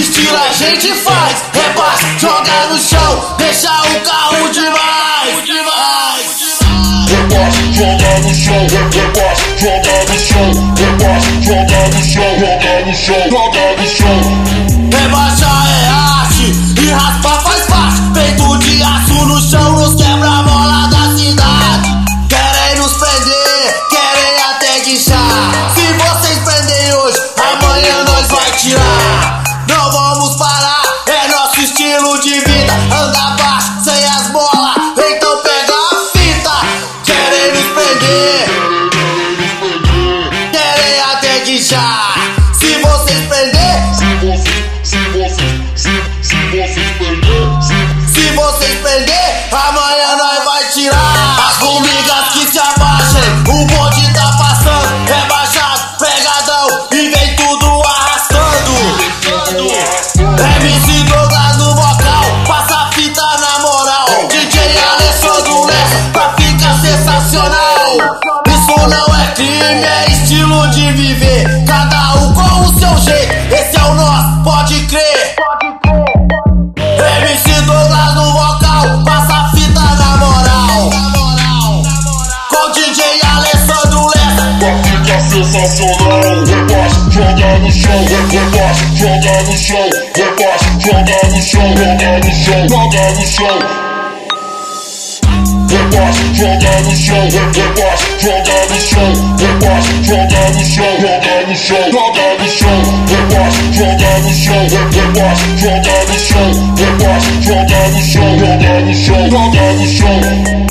gente faz, rebaixa, joga no chão, deixa o carro demais, demais. Rebaixa, joga no chão, rebaixa, joga no chão, rebaixa, joga no chão, joga no chão, joga no chão. Rebaixa é arte e raspa faz parte. Peito de aço no chão, nos quebra-mola da cidade. Querem nos prender, querem até guinchar. Se vocês prendem hoje, amanhã nós vai tirar. Guinchar. Se vocês prender, Se você, se você, se, se você perder, se Se vocês prender, amanhã nós vai tirar. As formigas que se abaixem, o bonde tá passando. Rebaixado, pegadão, e vem tudo arrastando. MC Douglas no vocal, passa a fita na moral. DJ Alessandro Lessa, pra ficar sensacional. Isso não é crime, é estilo de viver Cada um com o seu jeito, esse é o nosso, pode crer MC Douglas no vocal, passa a fita na moral. Com DJ Alessandro Lessa, pra ficar sensacional. Rebaixa, joga no chão, rebaixa, joga no chão, rebaixa, joga no chão, joga no chão, joga no no chão, rebaixa, joga no chão, rebaixa, joga no chão, joga no chão, joga no chão, rebaixa, joga no chão, rebaixa, joga no chão, rebaixa, joga no chão, joga no chão, joga no chão.